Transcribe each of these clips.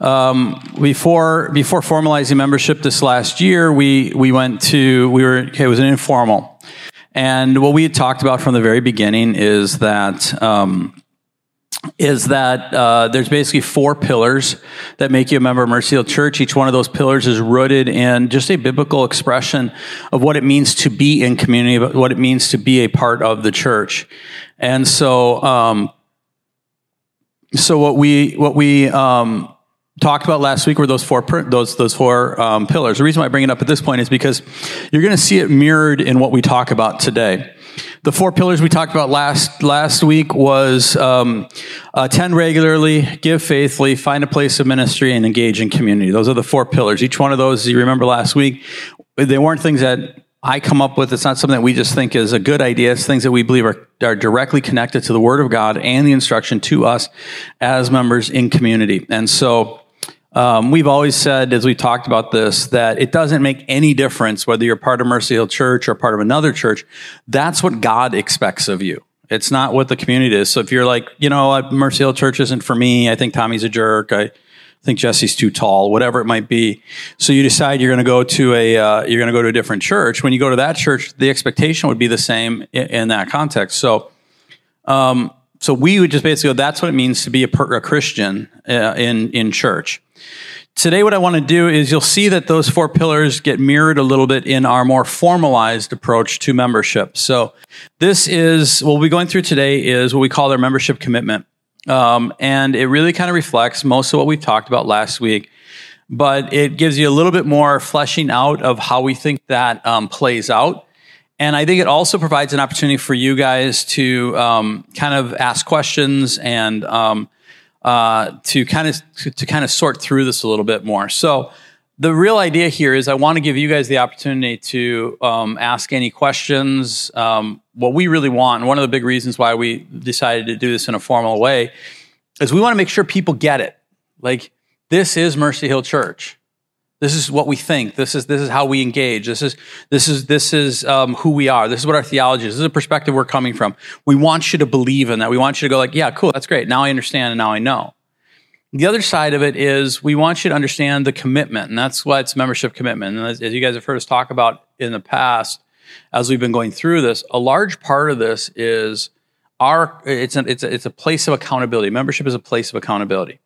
Um, before before formalizing membership this last year, we we went to we were it was an informal, and what we had talked about from the very beginning is that. Um, is that uh, there's basically four pillars that make you a member of Mercy Hill Church. Each one of those pillars is rooted in just a biblical expression of what it means to be in community, but what it means to be a part of the church. And so, um, so what we what we um, talked about last week were those four those those four um, pillars. The reason why I bring it up at this point is because you're going to see it mirrored in what we talk about today. The four pillars we talked about last last week was um, attend regularly, give faithfully, find a place of ministry, and engage in community. Those are the four pillars. Each one of those, you remember last week, they weren't things that I come up with. It's not something that we just think is a good idea. It's things that we believe are, are directly connected to the Word of God and the instruction to us as members in community. And so um, we've always said, as we talked about this, that it doesn't make any difference whether you're part of Mercy Hill Church or part of another church. That's what God expects of you. It's not what the community is. So if you're like, you know, Mercy Hill Church isn't for me. I think Tommy's a jerk. I think Jesse's too tall, whatever it might be. So you decide you're going to go to a uh, you're going to go to a different church. When you go to that church, the expectation would be the same in, in that context. So, um, so we would just basically go, that's what it means to be a, a Christian uh, in in church. Today, what I want to do is you'll see that those four pillars get mirrored a little bit in our more formalized approach to membership. So, this is what we'll be going through today is what we call our membership commitment. Um, and it really kind of reflects most of what we talked about last week, but it gives you a little bit more fleshing out of how we think that um, plays out. And I think it also provides an opportunity for you guys to um, kind of ask questions and um, uh, to kind of to, to kind of sort through this a little bit more. So the real idea here is I want to give you guys the opportunity to um, ask any questions. Um, what we really want, and one of the big reasons why we decided to do this in a formal way, is we want to make sure people get it. Like this is Mercy Hill Church. This is what we think. This is this is how we engage. This is this is this is um, who we are. This is what our theology is. This is a perspective we're coming from. We want you to believe in that. We want you to go like, yeah, cool, that's great. Now I understand and now I know. The other side of it is we want you to understand the commitment, and that's why it's membership commitment. And as, as you guys have heard us talk about in the past, as we've been going through this, a large part of this is our it's a, it's a, it's a place of accountability. Membership is a place of accountability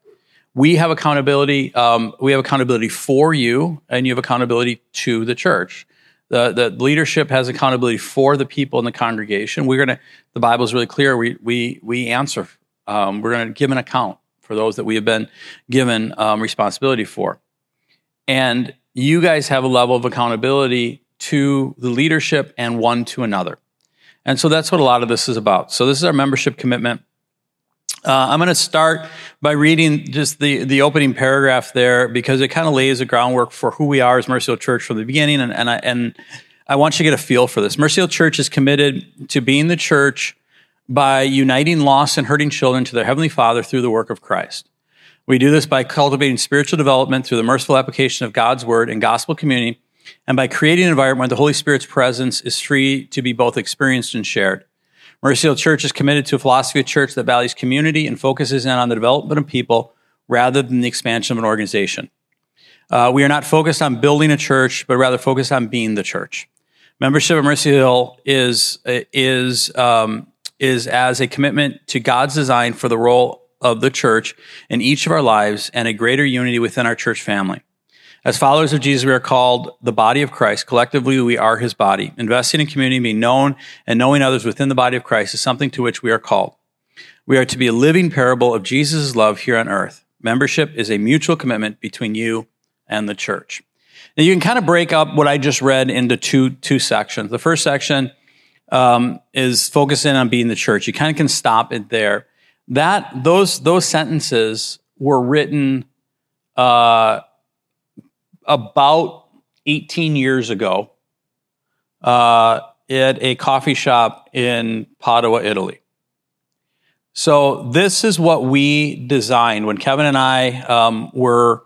we have accountability. Um, we have accountability for you, and you have accountability to the church. The, the leadership has accountability for the people in the congregation. We're gonna. The Bible is really clear. We we we answer. Um, we're going to give an account for those that we have been given um, responsibility for, and you guys have a level of accountability to the leadership and one to another. And so that's what a lot of this is about. So this is our membership commitment. Uh, I'm going to start by reading just the, the opening paragraph there because it kind of lays the groundwork for who we are as Mercy Church from the beginning. And, and, I, and I want you to get a feel for this. Mercy Church is committed to being the church by uniting lost and hurting children to their Heavenly Father through the work of Christ. We do this by cultivating spiritual development through the merciful application of God's Word and gospel community, and by creating an environment where the Holy Spirit's presence is free to be both experienced and shared. Mercy Hill Church is committed to a philosophy of church that values community and focuses in on the development of people rather than the expansion of an organization. Uh, we are not focused on building a church, but rather focused on being the church. Membership at Mercy Hill is is um, is as a commitment to God's design for the role of the church in each of our lives and a greater unity within our church family. As followers of Jesus, we are called the body of Christ. Collectively, we are his body. Investing in community, being known, and knowing others within the body of Christ is something to which we are called. We are to be a living parable of Jesus' love here on earth. Membership is a mutual commitment between you and the church. Now, you can kind of break up what I just read into two, two sections. The first section um, is focusing on being the church. You kind of can stop it there. That those those sentences were written uh, about 18 years ago uh, at a coffee shop in Padua, Italy. So this is what we designed when Kevin and I um, were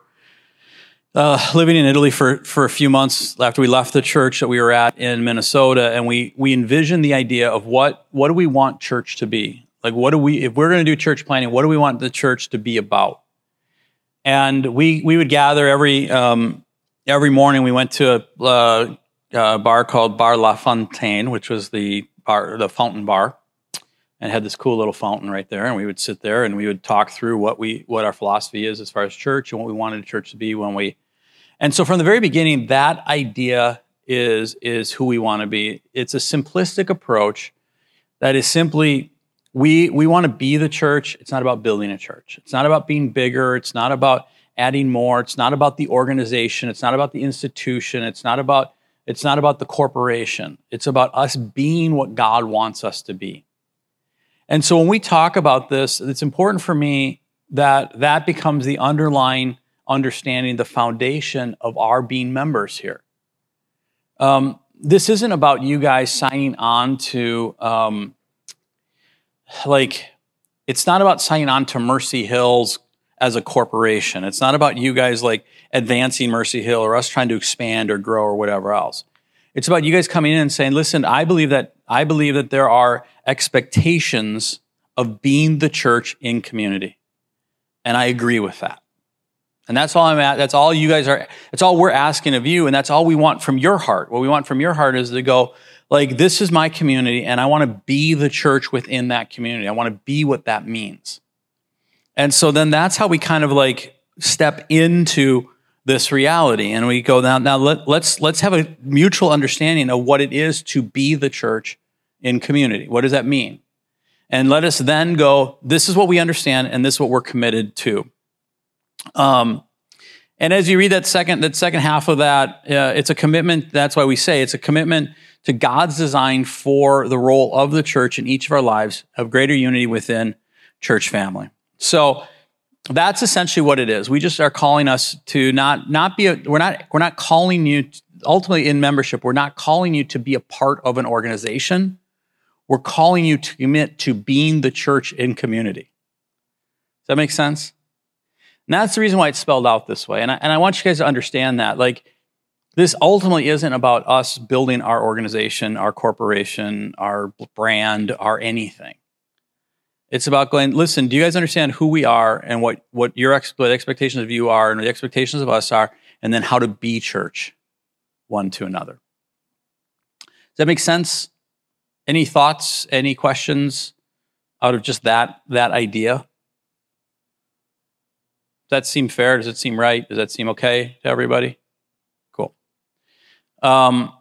uh, living in Italy for, for a few months after we left the church that we were at in Minnesota, and we we envisioned the idea of what what do we want church to be? Like, what do we if we're going to do church planning? What do we want the church to be about? and we we would gather every um, every morning. We went to a, uh, a bar called Bar La Fontaine, which was the bar, the fountain bar, and had this cool little fountain right there. And we would sit there and we would talk through what we what our philosophy is as far as church and what we wanted church to be when we. And so from the very beginning, that idea is is who we want to be. It's a simplistic approach that is simply we we want to be the church. It's not about building a church. It's not about being bigger. It's not about adding more. It's not about the organization. It's not about the institution. It's not about it's not about the corporation. It's about us being what God wants us to be. And so when we talk about this, it's important for me that that becomes the underlying understanding, the foundation of our being members here. Um, this isn't about you guys signing on to, um, like, it's not about signing on to Mercy Hills as a corporation. It's not about you guys like advancing Mercy Hill or us trying to expand or grow or whatever else. It's about you guys coming in and saying, listen, I believe that I believe that there are expectations of being the church in community. And I agree with that. And that's all I'm at. That's all you guys are, that's all we're asking of you. And that's all we want from your heart. What we want from your heart is to go, like, this is my community and I want to be the church within that community. I want to be what that means. And so then that's how we kind of like step into this reality. And we go now now let, let's let's have a mutual understanding of what it is to be the church in community. What does that mean? And let us then go this is what we understand and this is what we're committed to. Um, and as you read that second that second half of that uh, it's a commitment that's why we say it's a commitment to god's design for the role of the church in each of our lives of greater unity within church family so that's essentially what it is. We just are calling us to not not be a we're not we're not calling you to, ultimately in membership. We're not calling you to be a part of an organization. We're calling you to commit to being the church in community. Does that make sense? And that's the reason why it's spelled out this way. And I, and I want you guys to understand that. Like, this ultimately isn't about us building our organization, our corporation, our brand, our anything. It's about going, listen, do you guys understand who we are and what, what your ex- what expectations of you are and the expectations of us are, and then how to be church one to another. Does that make sense? Any thoughts, any questions out of just that, that idea? Does that seem fair? Does it seem right? Does that seem okay to everybody? Cool. Um,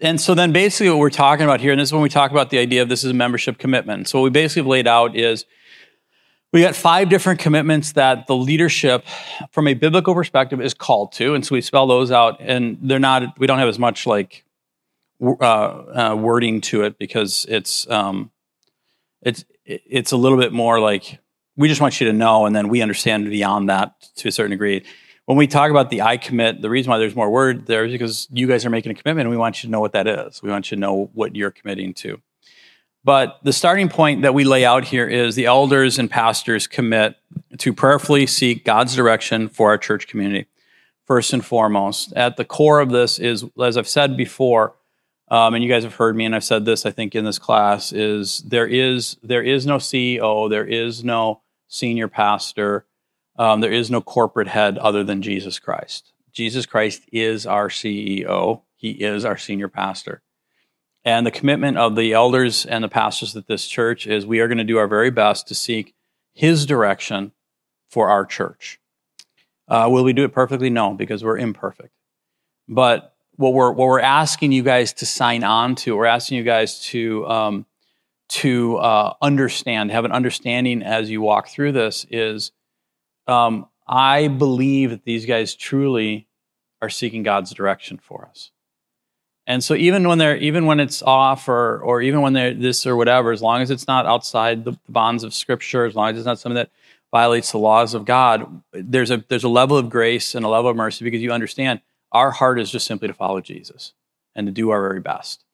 and so then basically what we're talking about here, and this is when we talk about the idea of this is a membership commitment. So what we basically laid out is we got five different commitments that the leadership from a biblical perspective is called to. And so we spell those out and they're not, we don't have as much like uh, uh, wording to it because it's, um, it's, it's a little bit more like we just want you to know and then we understand beyond that to a certain degree when we talk about the I commit, the reason why there's more word there is because you guys are making a commitment and we want you to know what that is. We want you to know what you're committing to. But the starting point that we lay out here is the elders and pastors commit to prayerfully seek God's direction for our church community, first and foremost. At the core of this is, as I've said before, um, and you guys have heard me, and I've said this, I think, in this class, is there is there is no CEO, there is no senior pastor, um, there is no corporate head other than Jesus Christ. Jesus Christ is our CEO, He is our senior pastor. And the commitment of the elders and the pastors at this church is we are going to do our very best to seek His direction for our church. Uh, will we do it perfectly? No, because we're imperfect. But what we're what we're asking you guys to sign on to, we're asking you guys to um, to uh, understand, have an understanding as you walk through this, is um, I believe that these guys truly are seeking God's direction for us. And so even when they're even when it's off or or even when they're this or whatever, as long as it's not outside the bonds of Scripture, as long as it's not something that violates the laws of God, there's a there's a level of grace and a level of mercy because you understand our heart is just simply to follow Jesus and to do our very best.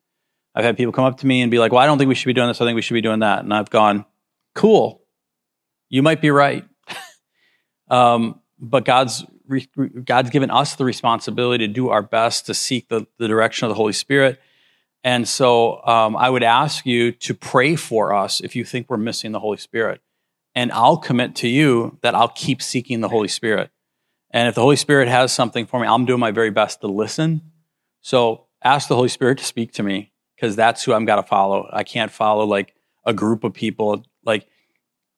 I've had people come up to me and be like, "Well, I don't think we should be doing this. I think we should be doing that." And I've gone, "Cool, you might be right." Um, but God's God's given us the responsibility to do our best to seek the, the direction of the Holy Spirit. And so um, I would ask you to pray for us if you think we're missing the Holy Spirit. and I'll commit to you that I'll keep seeking the Holy Spirit. And if the Holy Spirit has something for me, I'm doing my very best to listen. So ask the Holy Spirit to speak to me because that's who I'm got to follow. I can't follow like a group of people. Like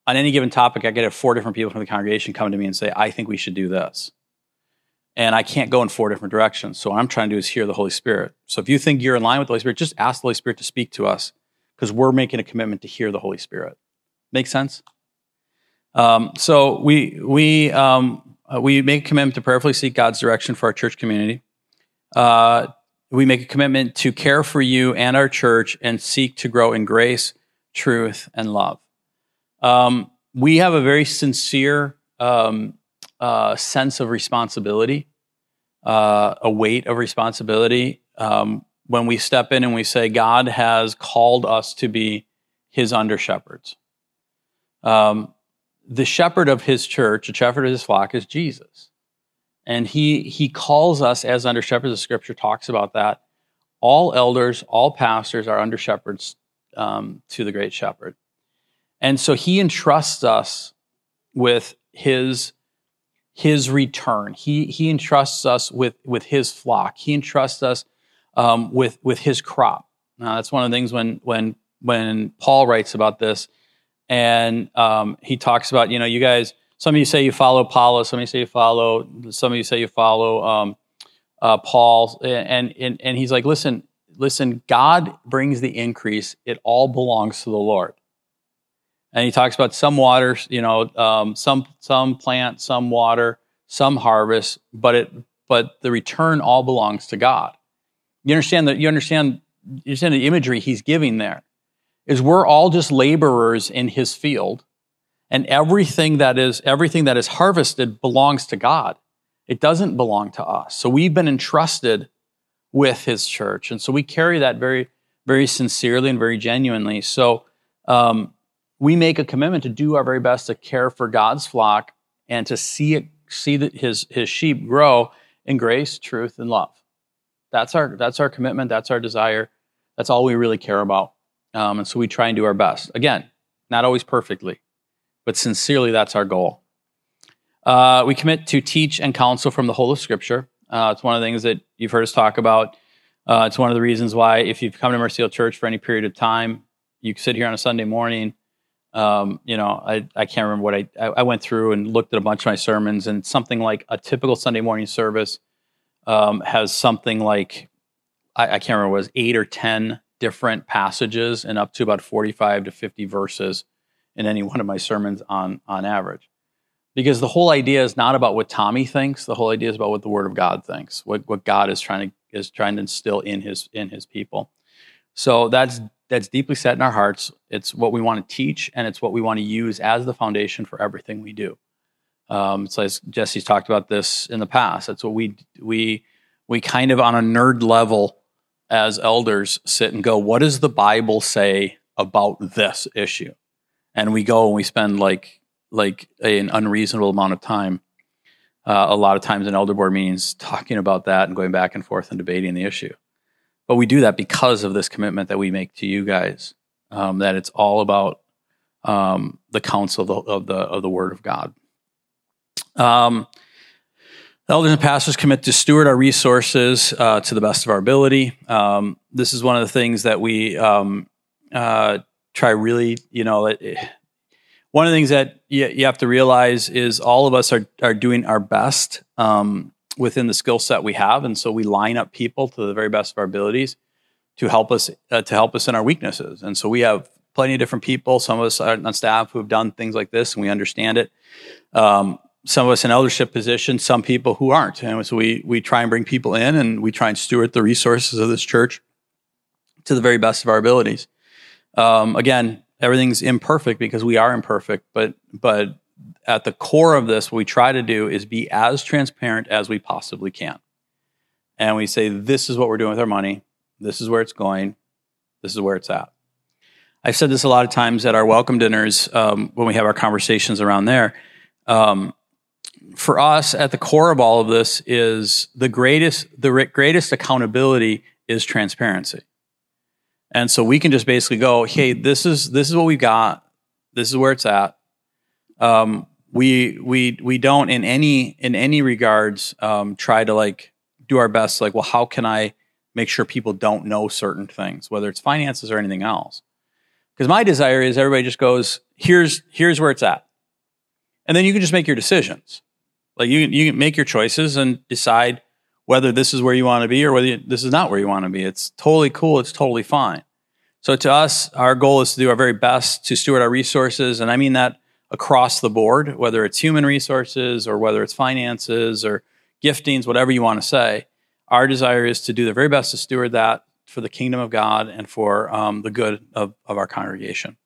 on any given topic, I get four different people from the congregation come to me and say, I think we should do this. And I can't go in four different directions. So what I'm trying to do is hear the Holy Spirit. So if you think you're in line with the Holy Spirit, just ask the Holy Spirit to speak to us because we're making a commitment to hear the Holy Spirit. Make sense? Um, so we we um, uh, we make a commitment to prayerfully seek God's direction for our church community. Uh, we make a commitment to care for you and our church and seek to grow in grace, truth, and love. Um, we have a very sincere um, uh, sense of responsibility, uh, a weight of responsibility um, when we step in and we say, God has called us to be his under shepherds. Um, the shepherd of his church, the shepherd of his flock, is Jesus. And he, he calls us as under shepherds. The scripture talks about that. All elders, all pastors are under shepherds um, to the great shepherd. And so he entrusts us with his, his return. He, he entrusts us with, with his flock. He entrusts us um, with, with his crop. Now, that's one of the things when, when, when Paul writes about this, and um, he talks about, you know, you guys, some of you say you follow Apollos, some of you say you follow, some of you say you follow um, uh, Paul, and, and, and he's like, listen, listen, God brings the increase. It all belongs to the Lord. And he talks about some water, you know, um, some some plant, some water, some harvest, but it but the return all belongs to God. You understand that you understand you understand the imagery he's giving there is we're all just laborers in his field and everything that is everything that is harvested belongs to God. It doesn't belong to us. So we've been entrusted with his church. And so we carry that very, very sincerely and very genuinely. So um, we make a commitment to do our very best to care for God's flock and to see it, see that his, his sheep grow in grace, truth, and love. That's our that's our commitment. That's our desire. That's all we really care about. Um, and so we try and do our best. Again, not always perfectly, but sincerely, that's our goal. Uh, we commit to teach and counsel from the whole of Scripture. Uh, it's one of the things that you've heard us talk about. Uh, it's one of the reasons why, if you've come to Mercy Hill Church for any period of time, you sit here on a Sunday morning. Um, you know, I, I can't remember what I, I went through and looked at a bunch of my sermons, and something like a typical Sunday morning service um, has something like I, I, can't remember was eight or ten different passages and up to about forty-five to fifty verses in any one of my sermons on on average. Because the whole idea is not about what Tommy thinks. The whole idea is about what the Word of God thinks. What what God is trying to is trying to instill in his in his people. So that's that's deeply set in our hearts. It's what we want to teach, and it's what we want to use as the foundation for everything we do. Um, so as Jesse's talked about this in the past, that's what we we we kind of on a nerd level as elders sit and go, what does the Bible say about this issue? And we go and we spend like like an unreasonable amount of time, uh, a lot of times in elder board meetings, talking about that and going back and forth and debating the issue. But we do that because of this commitment that we make to you guys, um, that it's all about um, the counsel of the, of the of the Word of God. Um, elders and pastors commit to steward our resources uh, to the best of our ability. Um, this is one of the things that we um, uh, try really, you know, it, one of the things that you, you, have to realize is all of us are, are doing our best um, within the skill set we have. And so we line up people to the very best of our abilities to help us uh, to help us in our weaknesses. And so we have plenty of different people. Some of us on staff who have done things like this and we understand it. Um, some of us in eldership positions, some people who aren't. And so we, we try and bring people in and we try and steward the resources of this church to the very best of our abilities. Um, again, everything's imperfect because we are imperfect, but, but at the core of this, what we try to do is be as transparent as we possibly can. And we say, this is what we're doing with our money. This is where it's going. This is where it's at. I've said this a lot of times at our welcome dinners um, when we have our conversations around there. Um, for us, at the core of all of this is the greatest the greatest accountability is transparency. And so we can just basically go, "Hey, this is this is what we've got. This is where it's at. Um, we we we don't in any in any regards um, try to like do our best. Like, well, how can I make sure people don't know certain things, whether it's finances or anything else? Because my desire is everybody just goes, here's here's where it's at, and then you can just make your decisions. Like you you can make your choices and decide whether this is where you want to be or whether you, this is not where you want to be. It's totally cool. It's totally fine. So to us, our goal is to do our very best to steward our resources, and I mean that across the board, whether it's human resources or whether it's finances or giftings, whatever you want to say. Our desire is to do the very best to steward that for the kingdom of God and for um, the good of, of our congregation.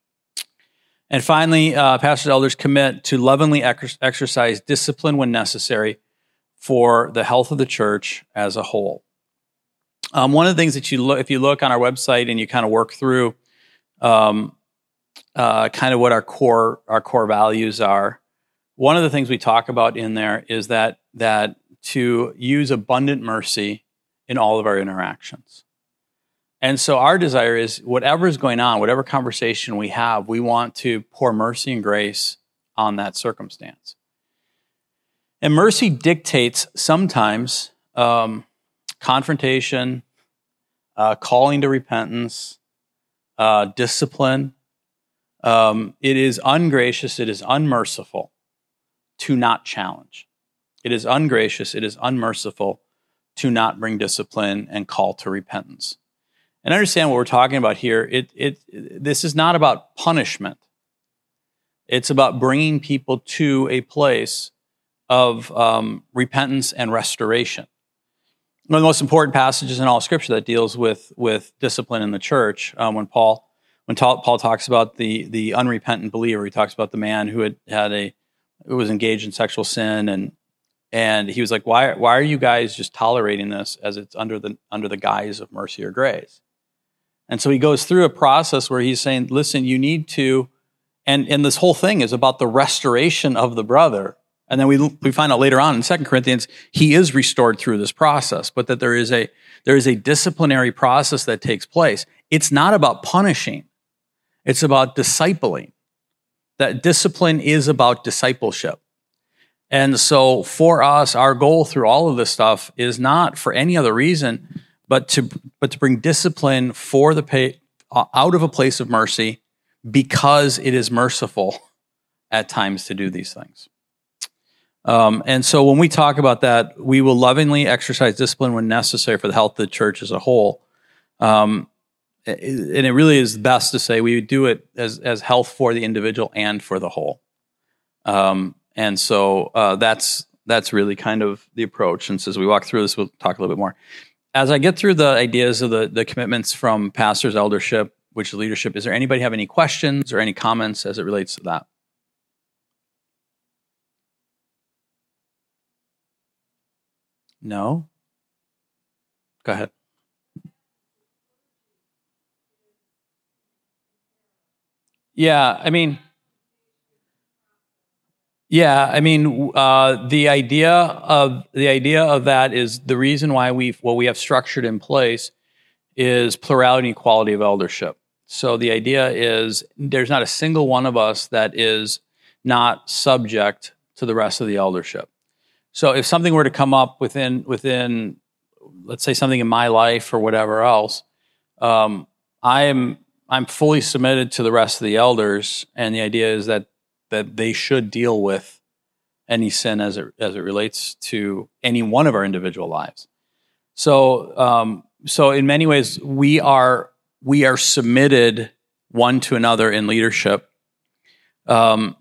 And finally, uh, pastors elders commit to lovingly ex- exercise discipline when necessary for the health of the church as a whole. Um, one of the things that you look, if you look on our website and you kind of work through um, uh, kind of what our core our core values are, one of the things we talk about in there is that that to use abundant mercy in all of our interactions. And so our desire is whatever is going on, whatever conversation we have, we want to pour mercy and grace on that circumstance. And mercy dictates sometimes um, confrontation, uh, calling to repentance, uh, discipline. Um, it is ungracious, it is unmerciful to not challenge. It is ungracious, it is unmerciful to not bring discipline and call to repentance. And understand what we're talking about here. It, it, this is not about punishment. It's about bringing people to a place of um, repentance and restoration. One of the most important passages in all Scripture that deals with with discipline in the church, um, when Paul when Paul talks about the the unrepentant believer, he talks about the man who had had a who was engaged in sexual sin and and he was like, why why are you guys just tolerating this as it's under the under the guise of mercy or grace? And so he goes through a process where he's saying, listen, you need to, and and this whole thing is about the restoration of the brother and then we, we find out later on in Second Corinthians, he is restored through this process, but that there is a, there is a disciplinary process that takes place. It's not about punishing. It's about discipling. That discipline is about discipleship. And so for us, our goal through all of this stuff is not for any other reason, but to, but to bring discipline for the pay, out of a place of mercy because it is merciful at times to do these things. Um, and so when we talk about that, we will lovingly exercise discipline when necessary for the health of the church as a whole. Um, and it really is best to say we do it as, as health for the individual and for the whole. Um, and so uh, that's that's really kind of the approach. And so as we walk through this, we'll talk a little bit more. As I get through the ideas of the, the commitments from pastors, eldership, which leadership, is there anybody have any questions or any comments as it relates to that? No? Go ahead. Yeah, I mean, yeah, I mean, uh, the idea of the idea of that is the reason why we what we have structured in place is plurality and equality of eldership. So the idea is there's not a single one of us that is not subject to the rest of the eldership. So if something were to come up within within, let's say something in my life or whatever else, um, I am I'm fully submitted to the rest of the elders, and the idea is that that they should deal with any sin as it as it relates to any one of our individual lives. So um, so in many ways we are we are submitted one to another in leadership, um,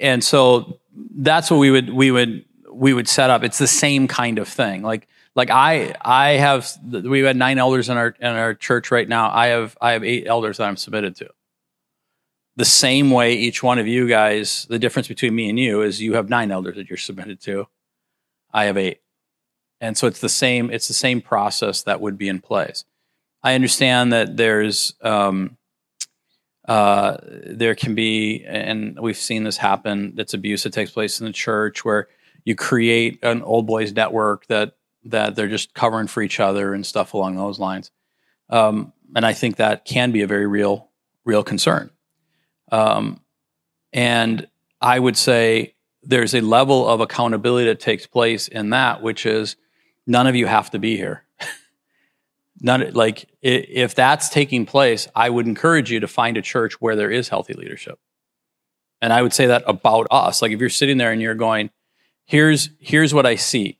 and so that's what we would we would we would set up. It's the same kind of thing. Like like I I have we've had nine elders in our in our church right now. I have I have eight elders that I'm submitted to. The same way each one of you guys, the difference between me and you is you have nine elders that you're submitted to. I have eight. And so it's the same, it's the same process that would be in place. I understand that there's um, uh, there can be, and we've seen this happen. That's abuse that takes place in the church, where you create an old boys network that that they're just covering for each other and stuff along those lines. Um, and I think that can be a very real real concern. Um, and I would say there's a level of accountability that takes place in that, which is none of you have to be here. none like if that's taking place, I would encourage you to find a church where there is healthy leadership. And I would say that about us. Like if you're sitting there and you're going, here's here's what I see.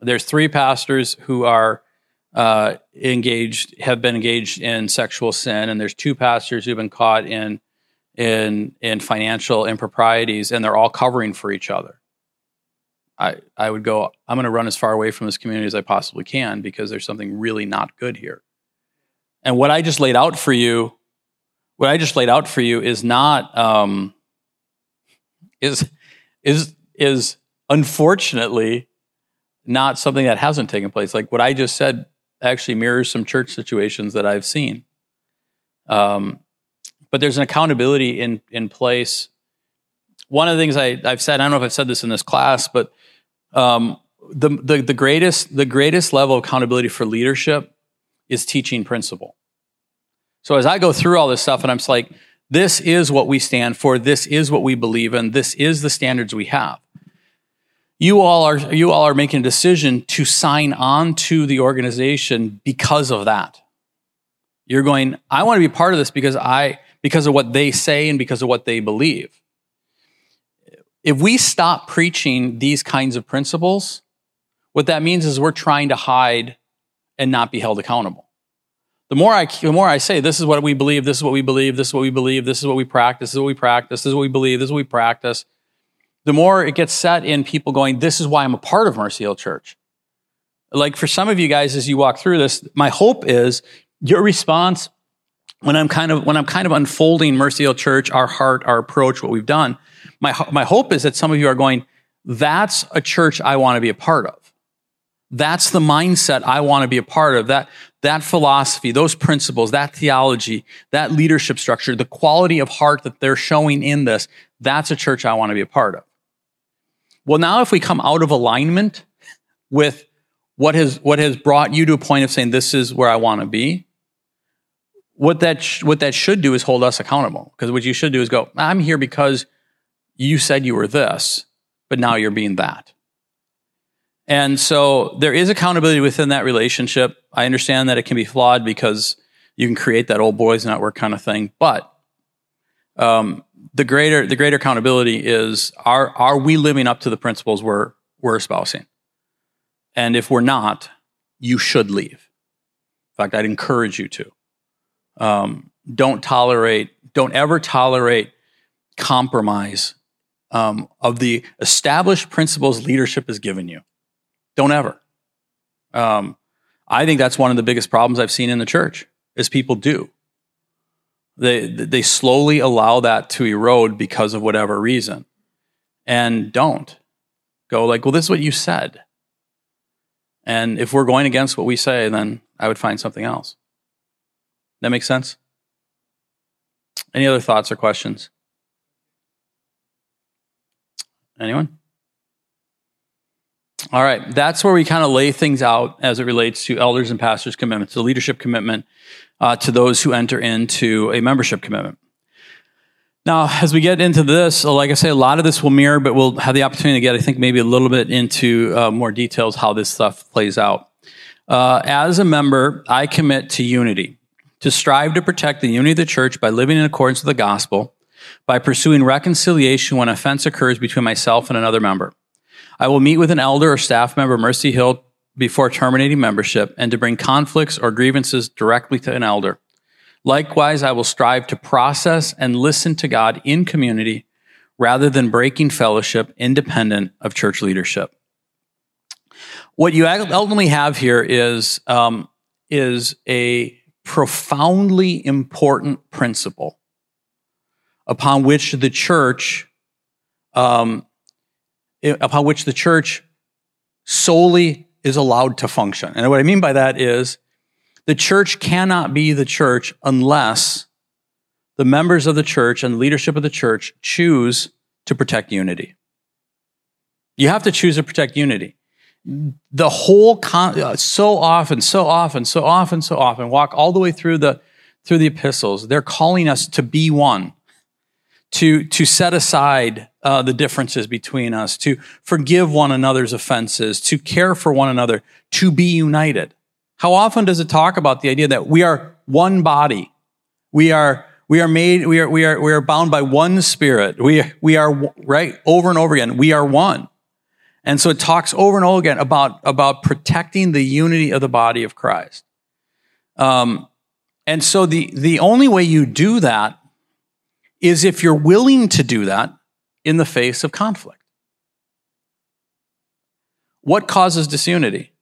There's three pastors who are uh, engaged, have been engaged in sexual sin, and there's two pastors who've been caught in in in financial improprieties, and they're all covering for each other. I I would go. I'm going to run as far away from this community as I possibly can because there's something really not good here. And what I just laid out for you, what I just laid out for you is not um, is is is unfortunately not something that hasn't taken place. Like what I just said actually mirrors some church situations that I've seen. Um, but there's an accountability in in place. One of the things I, I've said, I don't know if I've said this in this class, but um, the, the the greatest the greatest level of accountability for leadership is teaching principle. So as I go through all this stuff, and I'm just like, this is what we stand for. This is what we believe in. This is the standards we have. You all are you all are making a decision to sign on to the organization because of that. You're going, I want to be part of this because I because of what they say and because of what they believe. If we stop preaching these kinds of principles, what that means is we're trying to hide and not be held accountable. The more I, the more I say, this is what we believe, this is what we believe, this is what we believe, this is what we practice, this is what we practice, this is what we believe, this is what we practice, the more it gets set in people going, this is why I'm a part of Mercy Hill Church. Like for some of you guys, as you walk through this, my hope is your response when I'm kind of when I'm kind of unfolding Mercy Hill Church, our heart, our approach, what we've done, my my hope is that some of you are going, that's a church I want to be a part of. That's the mindset I want to be a part of. That that philosophy, those principles, that theology, that leadership structure, the quality of heart that they're showing in this, that's a church I want to be a part of. Well, now if we come out of alignment with what has what has brought you to a point of saying this is where I want to be, what that sh- what that should do is hold us accountable. Because what you should do is go, I'm here because you said you were this, but now you're being that. And so there is accountability within that relationship. I understand that it can be flawed because you can create that old boys network kind of thing, but um, the greater the greater accountability is are are we living up to the principles we're we're espousing? And if we're not, you should leave. In fact, I'd encourage you to. Um, don't tolerate, don't ever tolerate compromise um, of the established principles leadership has given you. Don't ever. Um, I think that's one of the biggest problems I've seen in the church is people do. They they slowly allow that to erode because of whatever reason, and don't go like, well, this is what you said. And if we're going against what we say, then I would find something else. That makes sense? Any other thoughts or questions? Anyone? All right, that's where we kind of lay things out as it relates to elders and pastors' commitments, the leadership commitment uh, to those who enter into a membership commitment. Now, as we get into this, like I say, a lot of this will mirror, but we'll have the opportunity to get, I think, maybe a little bit into uh, more details how this stuff plays out. Uh, as a member, I commit to unity to strive to protect the unity of the church by living in accordance with the gospel, by pursuing reconciliation when offense occurs between myself and another member. I will meet with an elder or staff member Mercy Hill before terminating membership and to bring conflicts or grievances directly to an elder. Likewise, I will strive to process and listen to God in community rather than breaking fellowship independent of church leadership. What you ultimately have here is, um, is a profoundly important principle upon which the church um, upon which the church solely is allowed to function. And what I mean by that is the church cannot be the church unless the members of the church and leadership of the church choose to protect unity. You have to choose to protect unity the whole con- uh, so often, so often, so often, so often, walk all the way through the through the epistles. They're calling us to be one, to, to set aside uh, the differences between us, to forgive one another's offenses, to care for one another, to be united. How often does it talk about the idea that we are one body? We are, we are made, we are, we are, we are bound by one spirit. We, we are, right, over and over again, we are one. And so it talks over and over again about, about protecting the unity of the body of Christ. Um, and so the, the only way you do that is if you're willing to do that in the face of conflict. What causes disunity?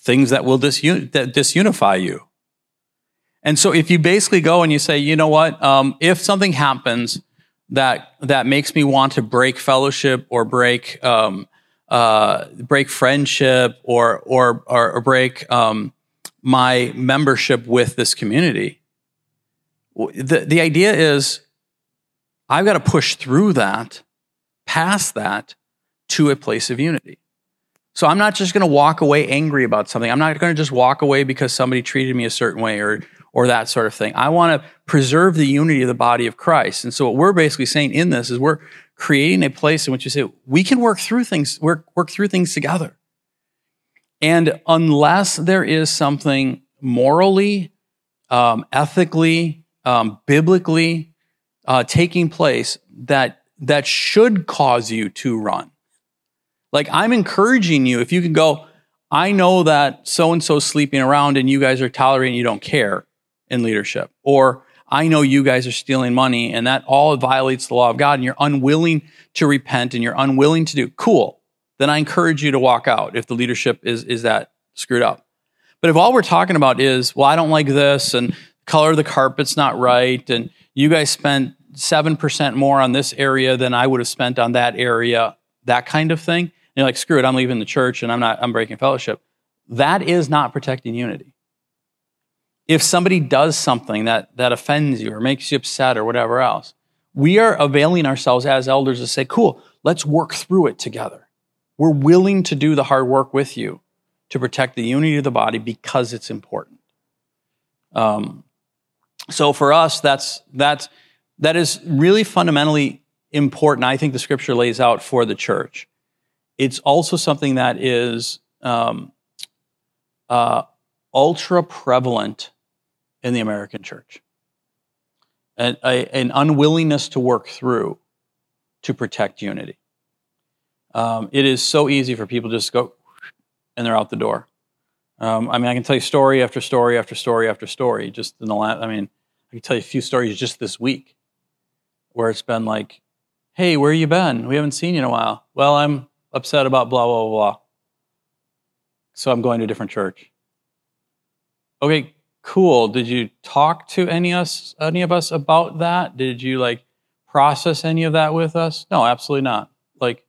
Things that will disun- that disunify you. And so if you basically go and you say, you know what, um, if something happens that that makes me want to break fellowship or break um, uh, break friendship or or or, or break um, my membership with this community. The the idea is I've got to push through that, past that, to a place of unity. So I'm not just going to walk away angry about something. I'm not going to just walk away because somebody treated me a certain way or or that sort of thing. I want to preserve the unity of the body of Christ. And so what we're basically saying in this is we're creating a place in which you say we can work through things, work, work through things together. And unless there is something morally, um, ethically, um, biblically uh, taking place that that should cause you to run. Like I'm encouraging you, if you can go, I know that so and so sleeping around and you guys are tolerating, you don't care in leadership. Or I know you guys are stealing money and that all violates the law of God and you're unwilling to repent and you're unwilling to do. Cool. Then I encourage you to walk out if the leadership is, is that screwed up. But if all we're talking about is, well, I don't like this and color of the carpet's not right and you guys spent 7% more on this area than I would have spent on that area, that kind of thing. And you're like, screw it, I'm leaving the church and I'm not, I'm breaking fellowship. That is not protecting unity if somebody does something that, that offends you or makes you upset or whatever else, we are availing ourselves as elders to say, cool, let's work through it together. We're willing to do the hard work with you to protect the unity of the body because it's important. Um, so for us, that's, that's, that is really fundamentally important. I think the scripture lays out for the church. It's also something that is um, uh, ultra prevalent in the American church. A, an unwillingness to work through to protect unity. Um, it is so easy for people to just go and they're out the door. Um, I mean, I can tell you story after story after story after story. Just in the last, I mean, I can tell you a few stories just this week where it's been like, "Hey, where you been? We haven't seen you in a while." Well, I'm upset about blah blah blah. So I'm going to a different church. Okay, cool. Did you talk to any us any of us about that? Did you like process any of that with us? No, absolutely not. Like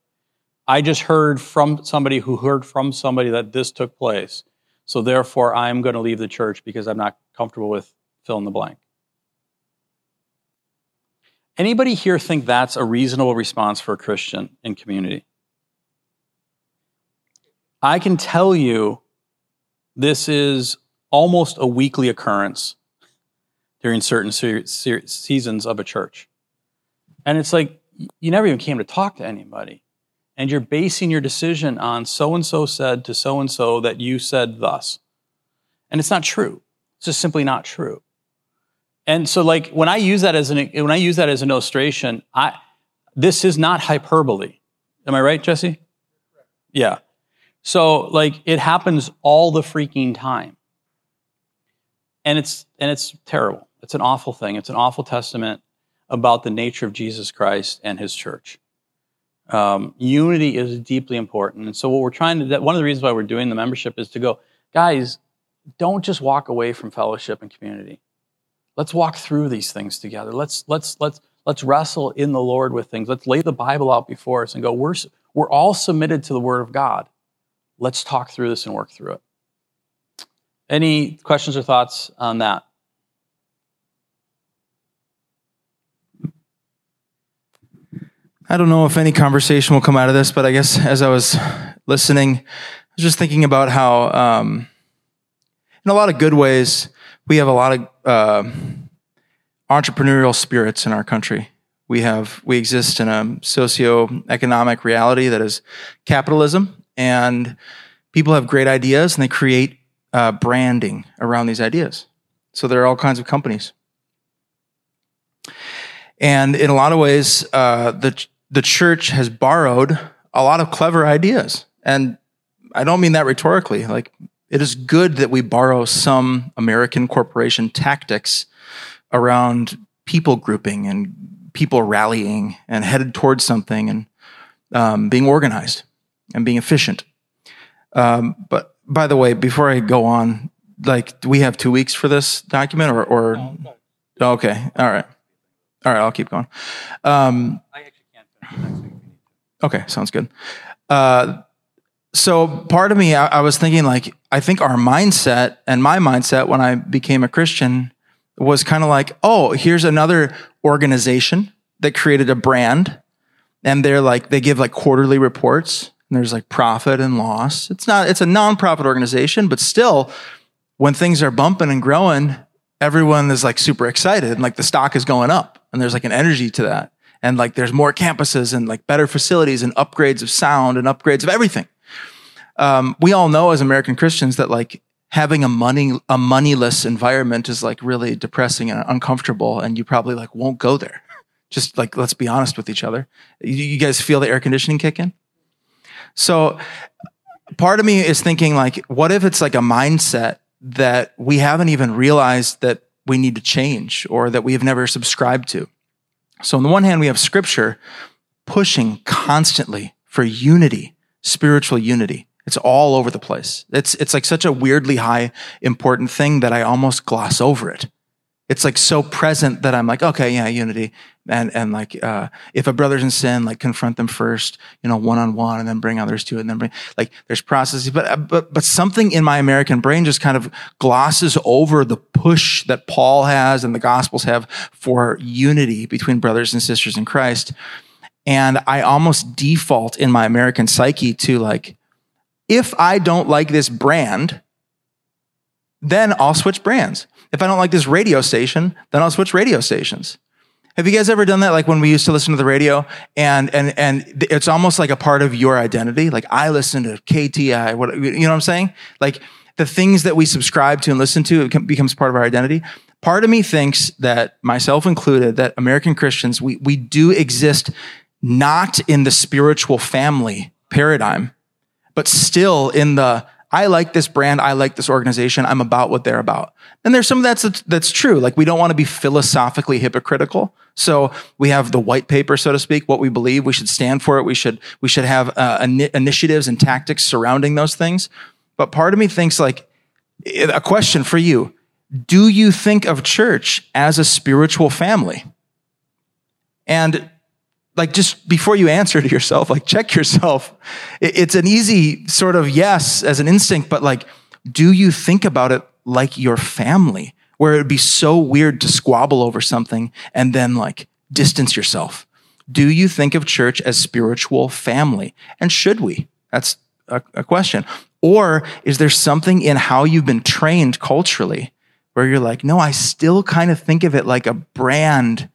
I just heard from somebody who heard from somebody that this took place. So therefore I'm going to leave the church because I'm not comfortable with fill in the blank. Anybody here think that's a reasonable response for a Christian in community? I can tell you this is almost a weekly occurrence during certain se- se- seasons of a church. And it's like you never even came to talk to anybody. And you're basing your decision on so and so said to so and so that you said thus. And it's not true. It's just simply not true. And so like when I use that as an when I use that as an illustration, I this is not hyperbole. Am I right, Jesse? Yeah. So like it happens all the freaking time and it's and it's terrible. It's an awful thing. It's an awful testament about the nature of Jesus Christ and His church. Um, unity is deeply important, and so what we're trying to. One of the reasons why we're doing the membership is to go, guys. Don't just walk away from fellowship and community. Let's walk through these things together. Let's let's let's let's wrestle in the Lord with things. Let's lay the Bible out before us and go. We're we're all submitted to the Word of God. Let's talk through this and work through it. Any questions or thoughts on that? I don't know if any conversation will come out of this, but I guess as I was listening, I was just thinking about how, um, in a lot of good ways, we have a lot of uh, entrepreneurial spirits in our country. We have we exist in a socio-economic reality that is capitalism, and people have great ideas and they create uh, branding around these ideas. So there are all kinds of companies, and in a lot of ways, uh, the the church has borrowed a lot of clever ideas, and I don't mean that rhetorically. Like it is good that we borrow some American corporation tactics around people grouping and people rallying and headed towards something and um, being organized and being efficient. Um, but by the way, before I go on, like, do we have two weeks for this document or, or oh, okay. All right. All right. I'll keep going. Um, I actually can't Okay. Sounds good. Uh, so part of me, I, I was thinking like, I think our mindset and my mindset when I became a Christian was kind of like, oh, here's another organization that created a brand. And they're like, they give like quarterly reports and there's like profit and loss. It's not, it's a nonprofit organization, but still, when things are bumping and growing, everyone is like super excited and like the stock is going up and there's like an energy to that. And like there's more campuses and like better facilities and upgrades of sound and upgrades of everything. Um, we all know as American Christians that like having a money a moneyless environment is like really depressing and uncomfortable and you probably like won't go there. Just like let's be honest with each other. You, you guys feel the air conditioning kick in? So part of me is thinking like what if it's like a mindset that we haven't even realized that we need to change or that we have never subscribed to so on the one hand we have scripture pushing constantly for unity spiritual unity it's all over the place. It's, it's like such a weirdly high important thing that I almost gloss over it. It's like so present that I'm like, okay, yeah, unity. And, and like, uh, if a brother's in sin, like confront them first, you know, one on one and then bring others to it and then bring, like, there's processes. But, uh, but, but something in my American brain just kind of glosses over the push that Paul has and the gospels have for unity between brothers and sisters in Christ. And I almost default in my American psyche to like, if I don't like this brand, then I'll switch brands. If I don't like this radio station, then I'll switch radio stations. Have you guys ever done that? Like when we used to listen to the radio and, and, and it's almost like a part of your identity. Like I listen to KTI, what, you know what I'm saying? Like the things that we subscribe to and listen to, it becomes part of our identity. Part of me thinks that myself included, that American Christians, we, we do exist not in the spiritual family paradigm but still in the I like this brand, I like this organization, I'm about what they're about. And there's some of that's that's true. Like we don't want to be philosophically hypocritical. So we have the white paper, so to speak, what we believe. We should stand for it. We should we should have uh, initiatives and tactics surrounding those things. But part of me thinks like a question for you: Do you think of church as a spiritual family? And like just before you answer to yourself, like check yourself. It's an easy sort of yes as an instinct, but like, do you think about it like your family, where it would be so weird to squabble over something and then like distance yourself? Do you think of church as spiritual family? And should we? That's a, a question. Or is there something in how you've been trained culturally where you're like, no, I still kind of think of it like a brand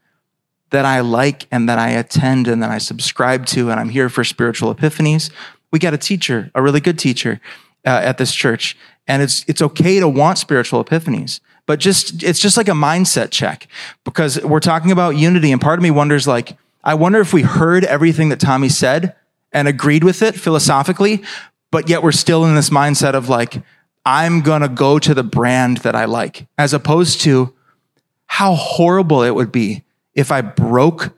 that I like and that I attend and that I subscribe to, and I'm here for spiritual epiphanies. We got a teacher, a really good teacher uh, at this church, and it's it's okay to want spiritual epiphanies, but just it's just like a mindset check because we're talking about unity, and part of me wonders like I wonder if we heard everything that Tommy said and agreed with it philosophically, but yet we're still in this mindset of like I'm gonna go to the brand that I like, as opposed to how horrible it would be if I broke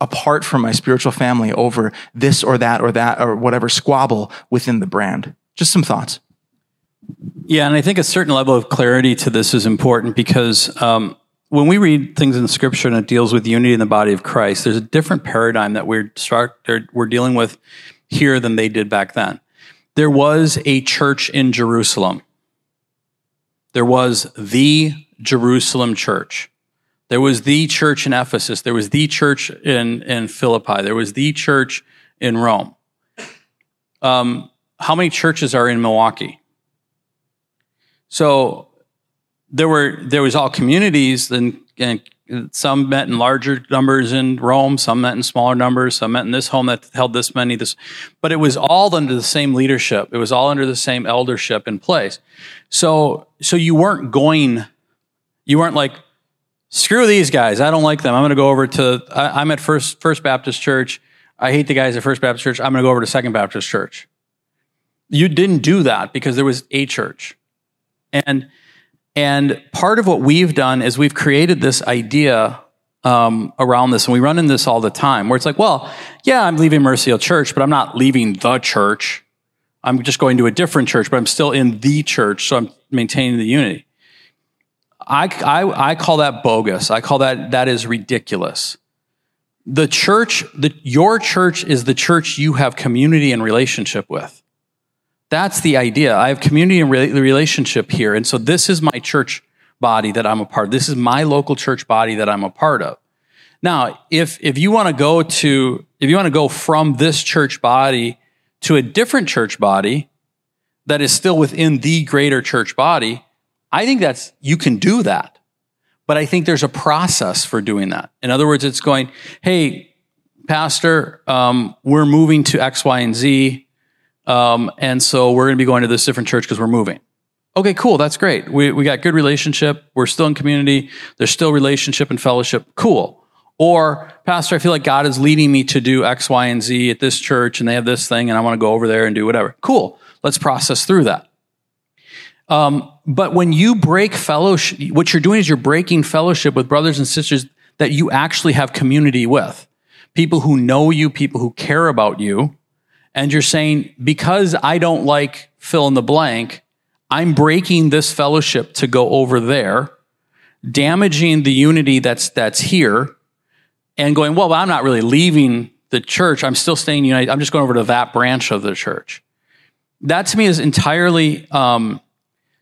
apart from my spiritual family over this or that or that or whatever squabble within the brand. Just some thoughts. Yeah, and I think a certain level of clarity to this is important because um, when we read things in Scripture and it deals with unity in the body of Christ, there's a different paradigm that we're we're dealing with here than they did back then. There was a church in Jerusalem. There was the Jerusalem church. There was the church in Ephesus. There was the church in, in Philippi. There was the church in Rome. Um, how many churches are in Milwaukee? So there were there was all communities and, and some met in larger numbers in Rome, some met in smaller numbers, some met in this home that held this many. This, but it was all under the same leadership. It was all under the same eldership in place. So, so you weren't going, you weren't like, screw these guys. I don't like them. I'm going to go over to. I, am at First First Baptist Church. I hate the guys at First Baptist Church. I'm going to go over to Second Baptist Church. You didn't do that because there was a church, and and part of what we've done is we've created this idea um, around this, and we run into this all the time, where it's like, well, yeah, I'm leaving Mercy Hill Church, but I'm not leaving the church. I'm just going to a different church, but I'm still in the church, so I'm maintaining the unity. I, I, I call that bogus. I call that that is ridiculous. The church, the, your church is the church you have community and relationship with. That's the idea. I have community and re- relationship here. And so this is my church body that I'm a part of. This is my local church body that I'm a part of. Now, if, if you want to go to, if you want to go from this church body to a different church body that is still within the greater church body, I think that's, you can do that. But I think there's a process for doing that. In other words, it's going, hey, pastor, um, we're moving to X, Y, and Z. Um, and so we're going to be going to this different church because we're moving. Okay, cool. That's great. We, we got good relationship. We're still in community. There's still relationship and fellowship. Cool. Or, Pastor, I feel like God is leading me to do X, Y, and Z at this church and they have this thing and I want to go over there and do whatever. Cool. Let's process through that. Um, but when you break fellowship, what you're doing is you're breaking fellowship with brothers and sisters that you actually have community with. People who know you, people who care about you, and you're saying, because I don't like fill in the blank, I'm breaking this fellowship to go over there, damaging the unity that's, that's here, and going, well, I'm not really leaving the church. I'm still staying united. I'm just going over to that branch of the church. That to me is entirely um,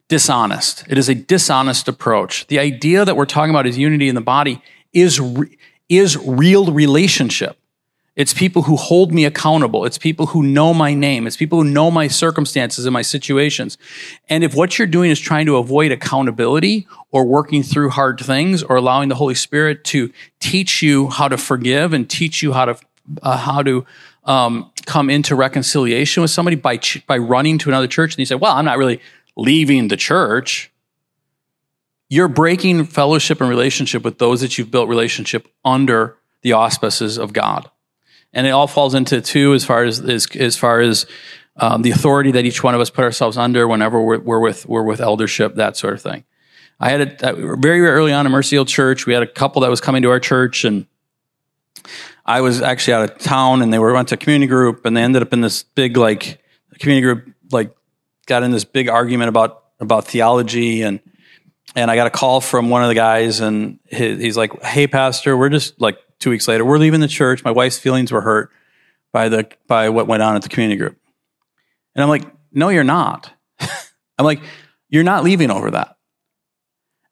dishonest. It is a dishonest approach. The idea that we're talking about is unity in the body is, re- is real relationship. It's people who hold me accountable. It's people who know my name. It's people who know my circumstances and my situations. And if what you're doing is trying to avoid accountability or working through hard things or allowing the Holy Spirit to teach you how to forgive and teach you how to, uh, how to, um, come into reconciliation with somebody by, ch- by running to another church and you say, well, I'm not really leaving the church. You're breaking fellowship and relationship with those that you've built relationship under the auspices of God and it all falls into two as far as as, as far as um, the authority that each one of us put ourselves under whenever we're, we're with we're with eldership, that sort of thing. I had a, very, very early on in Mercy Hill Church. We had a couple that was coming to our church, and I was actually out of town, and they were went to a community group, and they ended up in this big like community group like got in this big argument about about theology and and I got a call from one of the guys, and he's like, "Hey, pastor, we're just like two weeks later, we're leaving the church. My wife's feelings were hurt by the by what went on at the community group. And I'm like, no, you're not. I'm like, you're not leaving over that.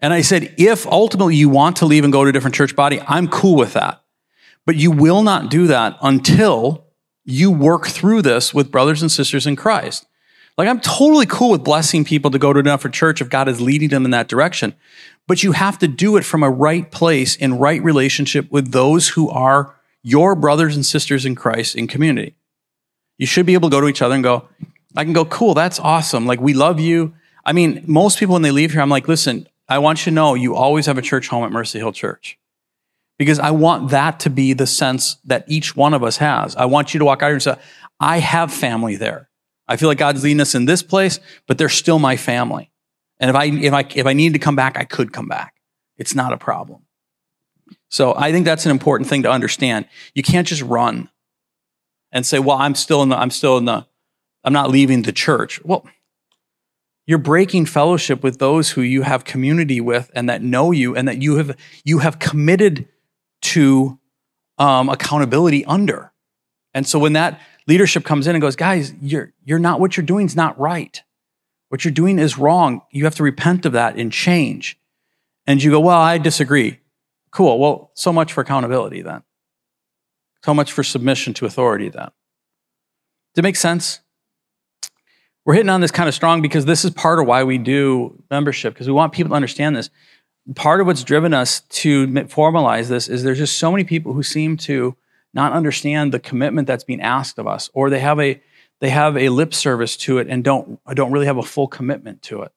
And I said, if ultimately you want to leave and go to a different church body, I'm cool with that. But you will not do that until you work through this with brothers and sisters in Christ. Like I'm totally cool with blessing people to go to a different church if God is leading them in that direction but you have to do it from a right place in right relationship with those who are your brothers and sisters in Christ in community. You should be able to go to each other and go, I can go, cool, that's awesome. Like, we love you. I mean, most people, when they leave here, I'm like, listen, I want you to know you always have a church home at Mercy Hill Church. Because I want that to be the sense that each one of us has. I want you to walk out here and say, I have family there. I feel like God's leading us in this place, but they're still my family. And if I, if I, if I needed to come back, I could come back. It's not a problem. So I think that's an important thing to understand. You can't just run and say, well, I'm still in the, I'm still in the, I'm not leaving the church. Well, you're breaking fellowship with those who you have community with and that know you and that you have, you have committed to um, accountability under. And so when that leadership comes in and goes, guys, you're, you're not, what you're doing is not right. What you're doing is wrong. You have to repent of that and change. And you go, well, I disagree. Cool. Well, so much for accountability then. So much for submission to authority then. Does it make sense? We're hitting on this kind of strong because this is part of why we do membership, because we want people to understand this. part of what's driven us to formalize this is there's just so many people who seem to not understand the commitment that's being asked of us, or they have a they have a lip service to it and don't don't really have a full commitment to it.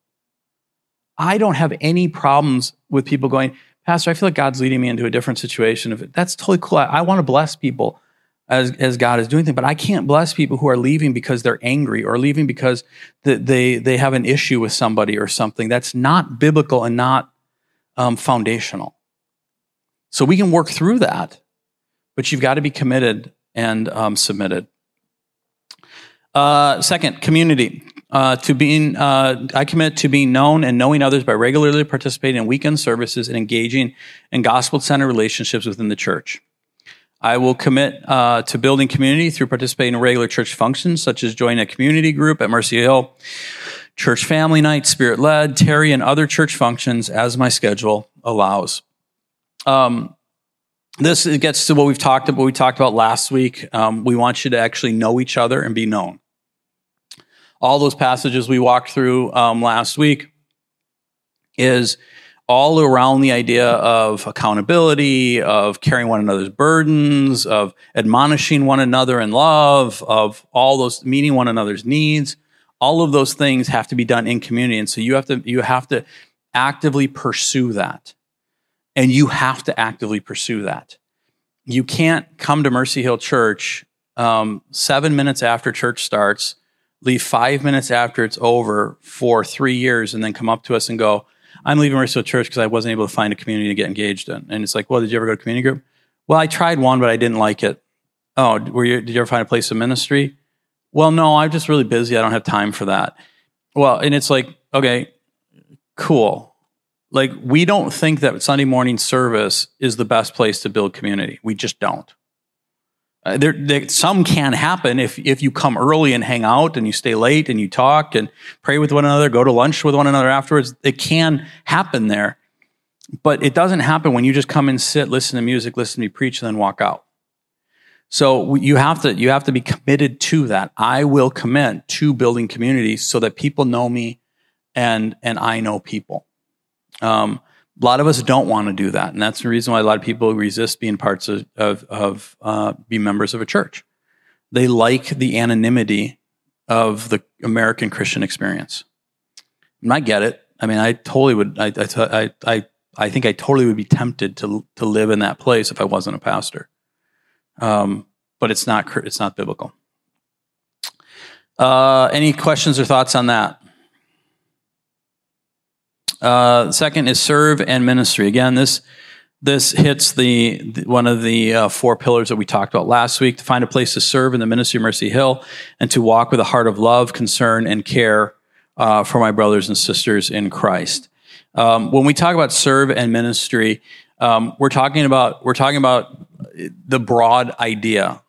I don't have any problems with people going, Pastor, I feel like God's leading me into a different situation. If that's totally cool, I, I want to bless people as, as God is doing things, but I can't bless people who are leaving because they're angry or leaving because the, they they have an issue with somebody or something. That's not biblical and not um, foundational. So we can work through that, but you've got to be committed and um, submitted. Uh, second, community. Uh, to being, uh, I commit to being known and knowing others by regularly participating in weekend services and engaging in gospel-centered relationships within the church. I will commit uh, to building community through participating in regular church functions, such as joining a community group at Mercy Hill, church family night, spirit led, Terry, and other church functions as my schedule allows. Um, this gets to what we've talked about. We talked about last week. Um, we want you to actually know each other and be known. All those passages we walked through um, last week is all around the idea of accountability, of carrying one another's burdens, of admonishing one another in love, of all those meeting one another's needs all of those things have to be done in community and so you have to you have to actively pursue that and you have to actively pursue that you can't come to mercy hill church um, seven minutes after church starts leave five minutes after it's over for three years and then come up to us and go i'm leaving mercy hill church because i wasn't able to find a community to get engaged in and it's like well did you ever go to community group well i tried one but i didn't like it oh were you, did you ever find a place of ministry well, no, I'm just really busy. I don't have time for that. Well, and it's like, okay, cool. Like, we don't think that Sunday morning service is the best place to build community. We just don't. Uh, there, there, some can happen if if you come early and hang out and you stay late and you talk and pray with one another, go to lunch with one another afterwards. It can happen there, but it doesn't happen when you just come and sit, listen to music, listen to me preach, and then walk out. So you have to you have to be committed to that. I will commit to building community so that people know me and and I know people. Um, a lot of us don't want to do that, and that's the reason why a lot of people resist being parts of of, of uh, be members of a church. They like the anonymity of the American Christian experience. And I get it. I mean, I totally would. I I I I think I totally would be tempted to to live in that place if I wasn't a pastor um, but it's not it's not biblical. Uh, any questions or thoughts on that? Uh, second is serve and ministry. Again, this this hits the, the one of the uh, four pillars that we talked about last week: to find a place to serve in the ministry of Mercy Hill, and to walk with a heart of love, concern, and care uh, for my brothers and sisters in Christ. Um, when we talk about serve and ministry, um, we're talking about we're talking about the broad idea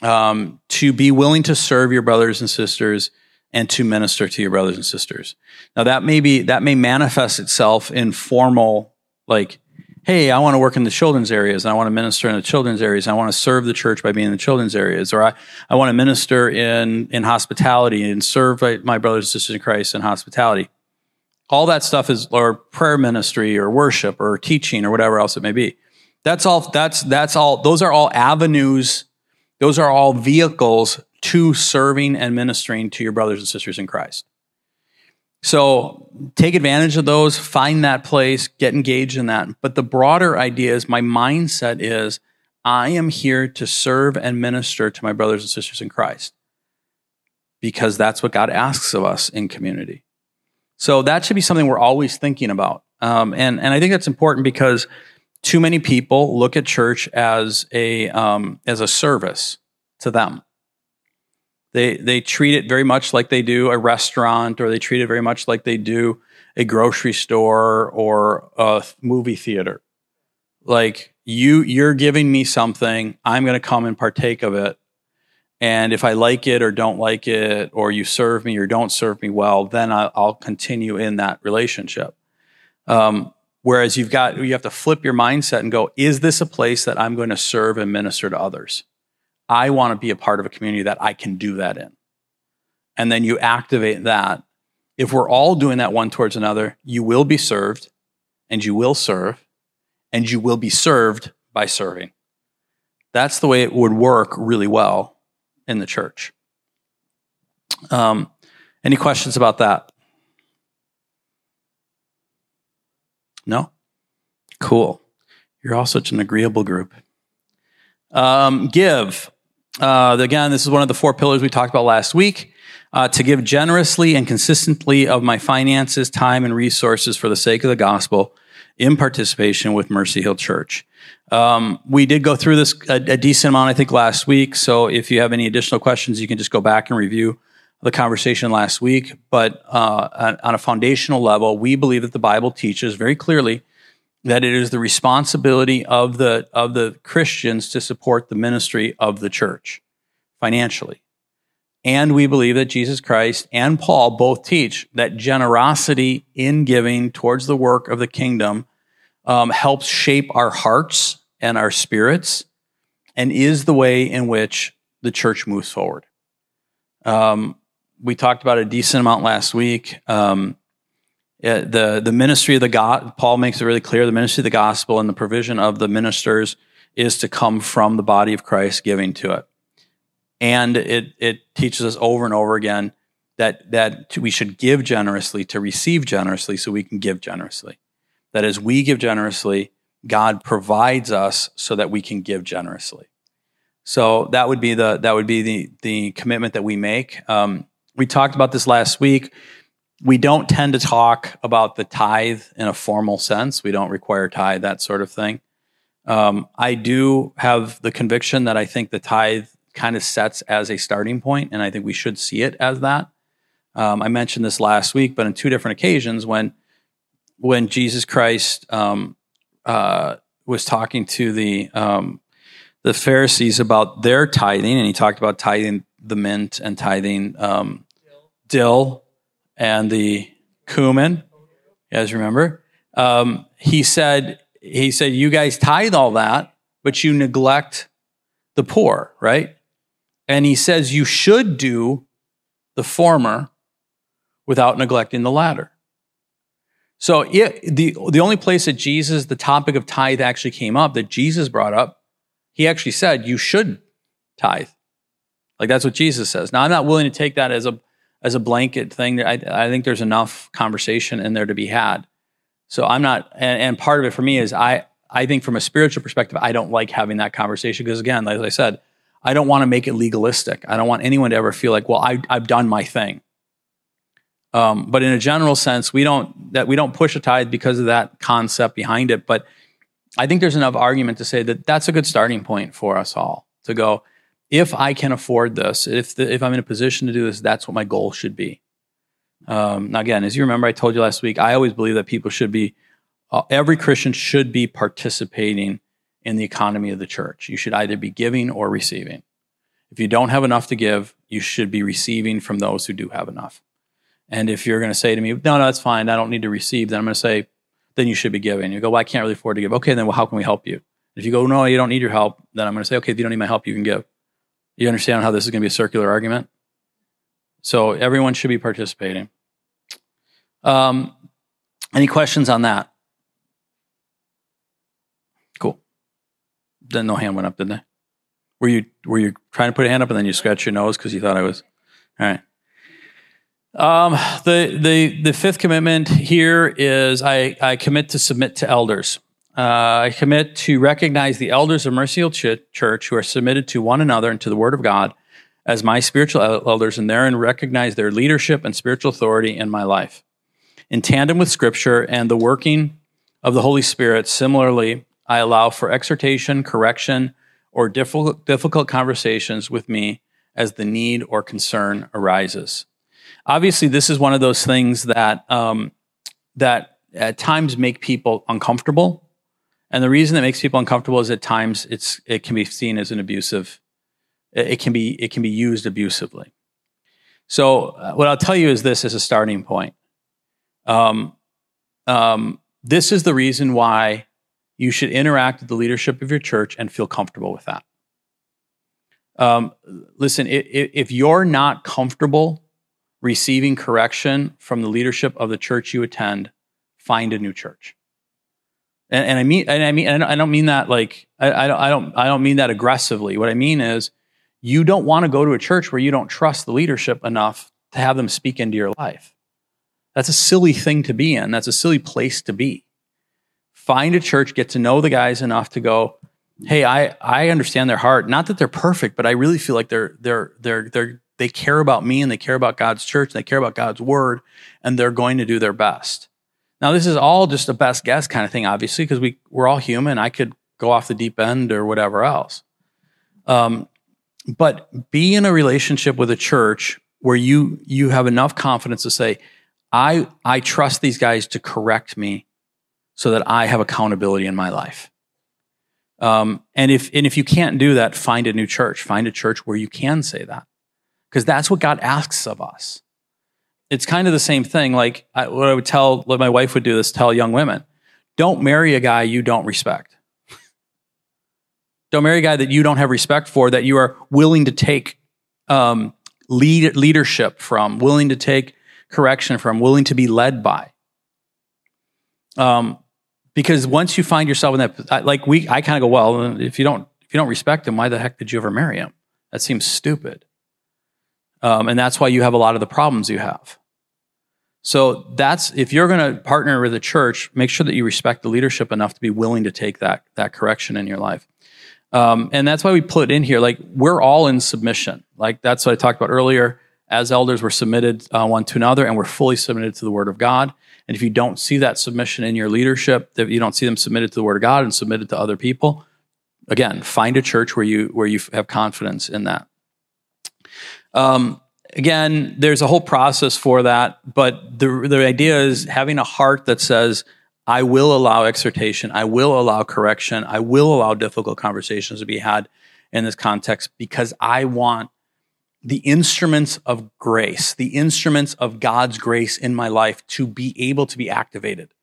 um, to be willing to serve your brothers and sisters and to minister to your brothers and sisters. Now that may be that may manifest itself in formal like, hey, I want to work in the children's areas and I want to minister in the children's areas. I want to serve the church by being in the children's areas, or I, I want to minister in in hospitality and serve my brothers and sisters in Christ in hospitality all that stuff is or prayer ministry or worship or teaching or whatever else it may be that's all that's that's all those are all avenues those are all vehicles to serving and ministering to your brothers and sisters in christ so take advantage of those find that place get engaged in that but the broader idea is my mindset is i am here to serve and minister to my brothers and sisters in christ because that's what god asks of us in community so that should be something we're always thinking about. Um, and, and I think that's important because too many people look at church as a, um, as a service to them. They, they treat it very much like they do a restaurant or they treat it very much like they do a grocery store or a movie theater. Like you, you're giving me something, I'm going to come and partake of it and if I like it or don't like it, or you serve me or don't serve me well, then I'll continue in that relationship. Um, whereas you've got, you have to flip your mindset and go, is this a place that I'm going to serve and minister to others? I want to be a part of a community that I can do that in. And then you activate that. If we're all doing that one towards another, you will be served and you will serve, and you will be served by serving. That's the way it would work really well in the church. Um, any questions about that? No? Cool. You're all such an agreeable group. Um, give. Uh, again, this is one of the four pillars we talked about last week. Uh, to give generously and consistently of my finances, time, and resources for the sake of the gospel in participation with Mercy Hill Church. Um, we did go through this a, a, decent amount, I think, last week. So if you have any additional questions, you can just go back and review the conversation last week. But uh, on a foundational level, we believe that the Bible teaches very clearly that it is the responsibility of the of the Christians to support the ministry of the church financially. And we believe that Jesus Christ and Paul both teach that generosity in giving towards the work of the kingdom um, helps shape our hearts and our spirits and is the way in which the church moves forward. Um, we talked about a decent amount last week. Um, the the ministry of the God, Paul makes it really clear. The ministry of the gospel and the provision of the ministers is to come from the body of Christ, giving to it, and it it teaches us over and over again that that we should give generously to receive generously, so we can give generously. That as we give generously, God provides us so that we can give generously. So that would be the that would be the the commitment that we make. Um, we talked about this last week. We don't tend to talk about the tithe in a formal sense. We don't require tithe, that sort of thing. Um, I do have the conviction that I think the tithe kind of sets as a starting point, and I think we should see it as that. Um, I mentioned this last week, but on two different occasions when when Jesus Christ um, uh, was talking to the um, the Pharisees about their tithing, and he talked about tithing the mint and tithing um, dill and the cumin. You guys remember? Um, he said, he said, you guys tithe all that, but you neglect the poor, right? And he says you should do the former without neglecting the latter. So it, the, the only place that Jesus, the topic of tithe actually came up, that Jesus brought up, he actually said you should tithe. Like that's what Jesus says. Now I'm not willing to take that as a as a blanket thing. I, I think there's enough conversation in there to be had. So I'm not, and, and part of it for me is I, I think from a spiritual perspective, I don't like having that conversation because again, like I said, I don't want to make it legalistic. I don't want anyone to ever feel like, well, I, I've done my thing. Um, but in a general sense, we don't that we don't push a tithe because of that concept behind it. But I think there's enough argument to say that that's a good starting point for us all to go if I can afford this, if the, if I'm in a position to do this, that's what my goal should be. Um, now, again, as you remember, I told you last week, I always believe that people should be, uh, every Christian should be participating in the economy of the church. You should either be giving or receiving. If you don't have enough to give, you should be receiving from those who do have enough. And if you're going to say to me, no, no, that's fine, I don't need to receive, then I'm going to say, then you should be giving. You go, well, I can't really afford to give. Okay, then well, how can we help you? If you go, no, you don't need your help, then I'm going to say, okay, if you don't need my help, you can give. You understand how this is going to be a circular argument? So everyone should be participating. Um, any questions on that? Cool. Then no hand went up, did they? Were you were you trying to put a hand up and then you scratched your nose because you thought I was? All right. Um, the the the fifth commitment here is I I commit to submit to elders. Uh, I commit to recognize the elders of Mercy Ch- Church who are submitted to one another and to the Word of God as my spiritual elders, and therein recognize their leadership and spiritual authority in my life. In tandem with Scripture and the working of the Holy Spirit, similarly, I allow for exhortation, correction, or difficult, difficult conversations with me as the need or concern arises. Obviously, this is one of those things that um, that at times make people uncomfortable and the reason that makes people uncomfortable is at times it's it can be seen as an abusive. It can be it can be used abusively. So uh, what I'll tell you is this as a starting point. Um, um, this is the reason why you should interact with the leadership of your church and feel comfortable with that. Um, listen, if, if you're not comfortable receiving correction from the leadership of the church you attend, find a new church. And, and I mean, and I mean, I don't mean that like I, I don't, I don't, I don't mean that aggressively. What I mean is, you don't want to go to a church where you don't trust the leadership enough to have them speak into your life. That's a silly thing to be in. That's a silly place to be. Find a church, get to know the guys enough to go, hey, I, I understand their heart. Not that they're perfect, but I really feel like they're they're they're they're they care about me and they care about God's church and they care about God's word and they're going to do their best. Now, this is all just a best guess kind of thing, obviously, because we, we're all human. I could go off the deep end or whatever else. Um, but be in a relationship with a church where you you have enough confidence to say, I I trust these guys to correct me so that I have accountability in my life. Um, and if and if you can't do that, find a new church. Find a church where you can say that, because that's what God asks of us. It's kind of the same thing. Like I, what I would tell, what my wife would do this, tell young women: don't marry a guy you don't respect. don't marry a guy that you don't have respect for, that you are willing to take um, lead, leadership from, willing to take correction from, willing to be led by. Um, because once you find yourself in that like we i kind of go well if you don't if you don't respect him why the heck did you ever marry him that seems stupid um, and that's why you have a lot of the problems you have. So that's if you're going to partner with a church make sure that you respect the leadership enough to be willing to take that that correction in your life. Um, and that's why we put in here like we're all in submission. Like that's what i talked about earlier. As elders we're submitted uh, one to another and we're fully submitted to the word of god. And if you don't see that submission in your leadership, if you don't see them submitted to the Word of God and submitted to other people, again, find a church where you where you have confidence in that. Um, again, there's a whole process for that, but the the idea is having a heart that says, "I will allow exhortation, I will allow correction, I will allow difficult conversations to be had in this context because I want the instruments of grace, the instruments of God's grace in my life to be able to be activated.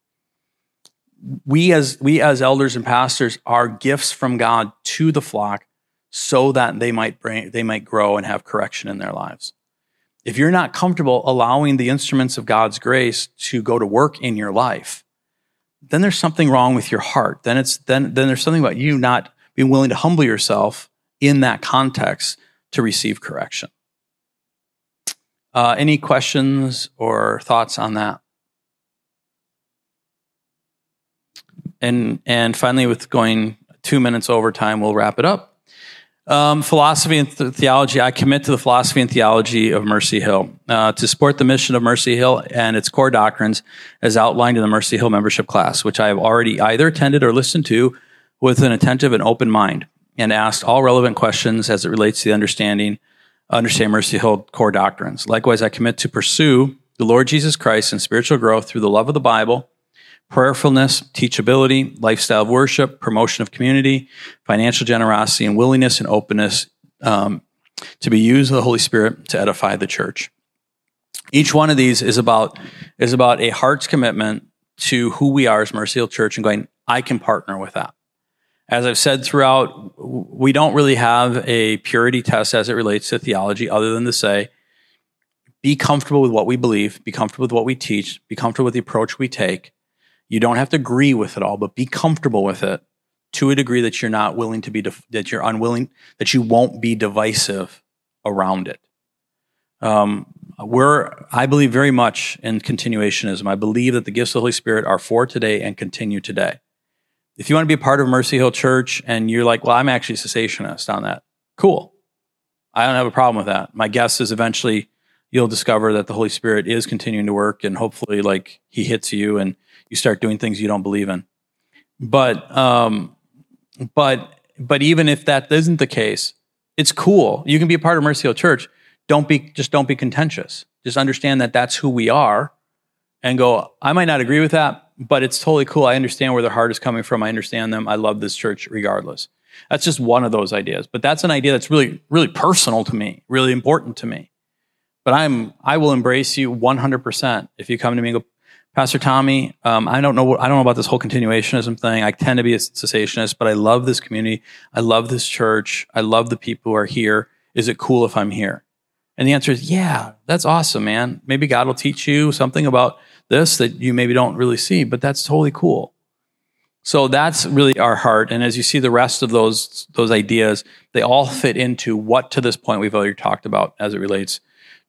We as we as elders and pastors are gifts from God to the flock so that they might bring, they might grow and have correction in their lives. If you're not comfortable allowing the instruments of God's grace to go to work in your life, then there's something wrong with your heart. Then it's then then there's something about you not being willing to humble yourself in that context to receive correction. Uh, any questions or thoughts on that? And and finally, with going two minutes over time, we'll wrap it up. Um, philosophy and th- theology. I commit to the philosophy and theology of Mercy Hill uh, to support the mission of Mercy Hill and its core doctrines as outlined in the Mercy Hill membership class, which I have already either attended or listened to with an attentive and open mind and asked all relevant questions as it relates to the understanding, understand Mercy Hill core doctrines. Likewise, I commit to pursue the Lord Jesus Christ and spiritual growth through the love of the Bible, prayerfulness, teachability, lifestyle of worship, promotion of community, financial generosity, and willingness and openness um, to be used of the Holy Spirit to edify the church. Each one of these is about is about a heart's commitment to who we are as Mercy Hill Church and going, I can partner with that as I've said throughout, we don't really have a purity test as it relates to theology, other than to say, be comfortable with what we believe, be comfortable with what we teach, be comfortable with the approach we take. You don't have to agree with it all, but be comfortable with it to a degree that you're not willing to be, that you're unwilling, that you won't be divisive around it. Um, we're, I believe very much in continuationism. I believe that the gifts of the Holy Spirit are for today and continue today if you want to be a part of Mercy Hill Church and you're like, well, I'm actually a cessationist on that, cool. I don't have a problem with that. My guess is eventually you'll discover that the Holy Spirit is continuing to work and hopefully like he hits you and you start doing things you don't believe in. But um but but even if that isn't the case, it's cool. You can be a part of Mercy Hill Church. Don't be just don't be contentious. Just understand that that's who we are and go, I might not agree with that, but it's totally cool. I understand where their heart is coming from. I understand them. I love this church regardless. That's just one of those ideas. But that's an idea that's really, really personal to me, really important to me. But I'm, I will embrace you 100% if you come to me and go, Pastor Tommy, um, I don't know what, I don't know about this whole continuationism thing. I tend to be a cessationist, but I love this community. I love this church. I love the people who are here. Is it cool if I'm here? And the answer is, yeah, that's awesome, man. Maybe God will teach you something about this that you maybe don't really see, but that's totally cool. So that's really our heart. And as you see the rest of those those ideas, they all fit into what to this point we've already talked about as it relates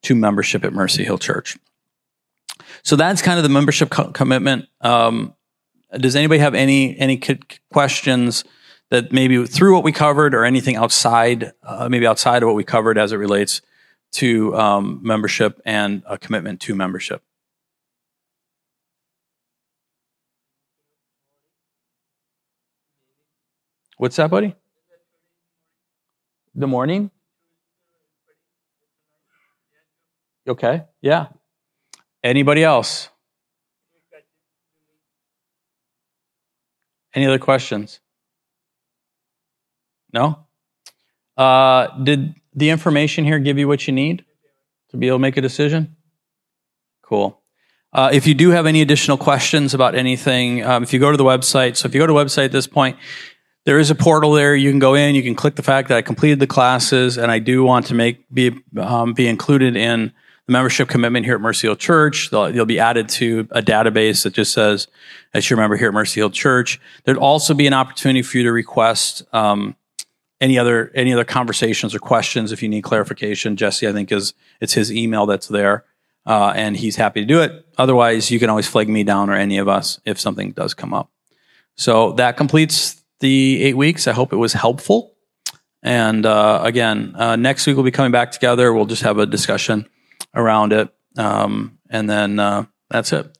to membership at Mercy Hill Church. So that's kind of the membership co- commitment. Um, does anybody have any any questions that maybe through what we covered or anything outside, uh, maybe outside of what we covered as it relates to um, membership and a commitment to membership? What's that, buddy? The morning? Okay, yeah. Anybody else? Any other questions? No? Uh, did the information here give you what you need to be able to make a decision? Cool. Uh, if you do have any additional questions about anything, um, if you go to the website, so if you go to the website at this point, there is a portal there. You can go in. You can click the fact that I completed the classes, and I do want to make be um, be included in the membership commitment here at Mercy Hill Church. They'll, you'll be added to a database that just says as your remember here at Mercy Hill Church. There'd also be an opportunity for you to request um, any other any other conversations or questions if you need clarification. Jesse, I think is it's his email that's there, uh, and he's happy to do it. Otherwise, you can always flag me down or any of us if something does come up. So that completes the eight weeks. I hope it was helpful. And uh, again, uh, next week we'll be coming back together. We'll just have a discussion around it. Um, and then uh, that's it.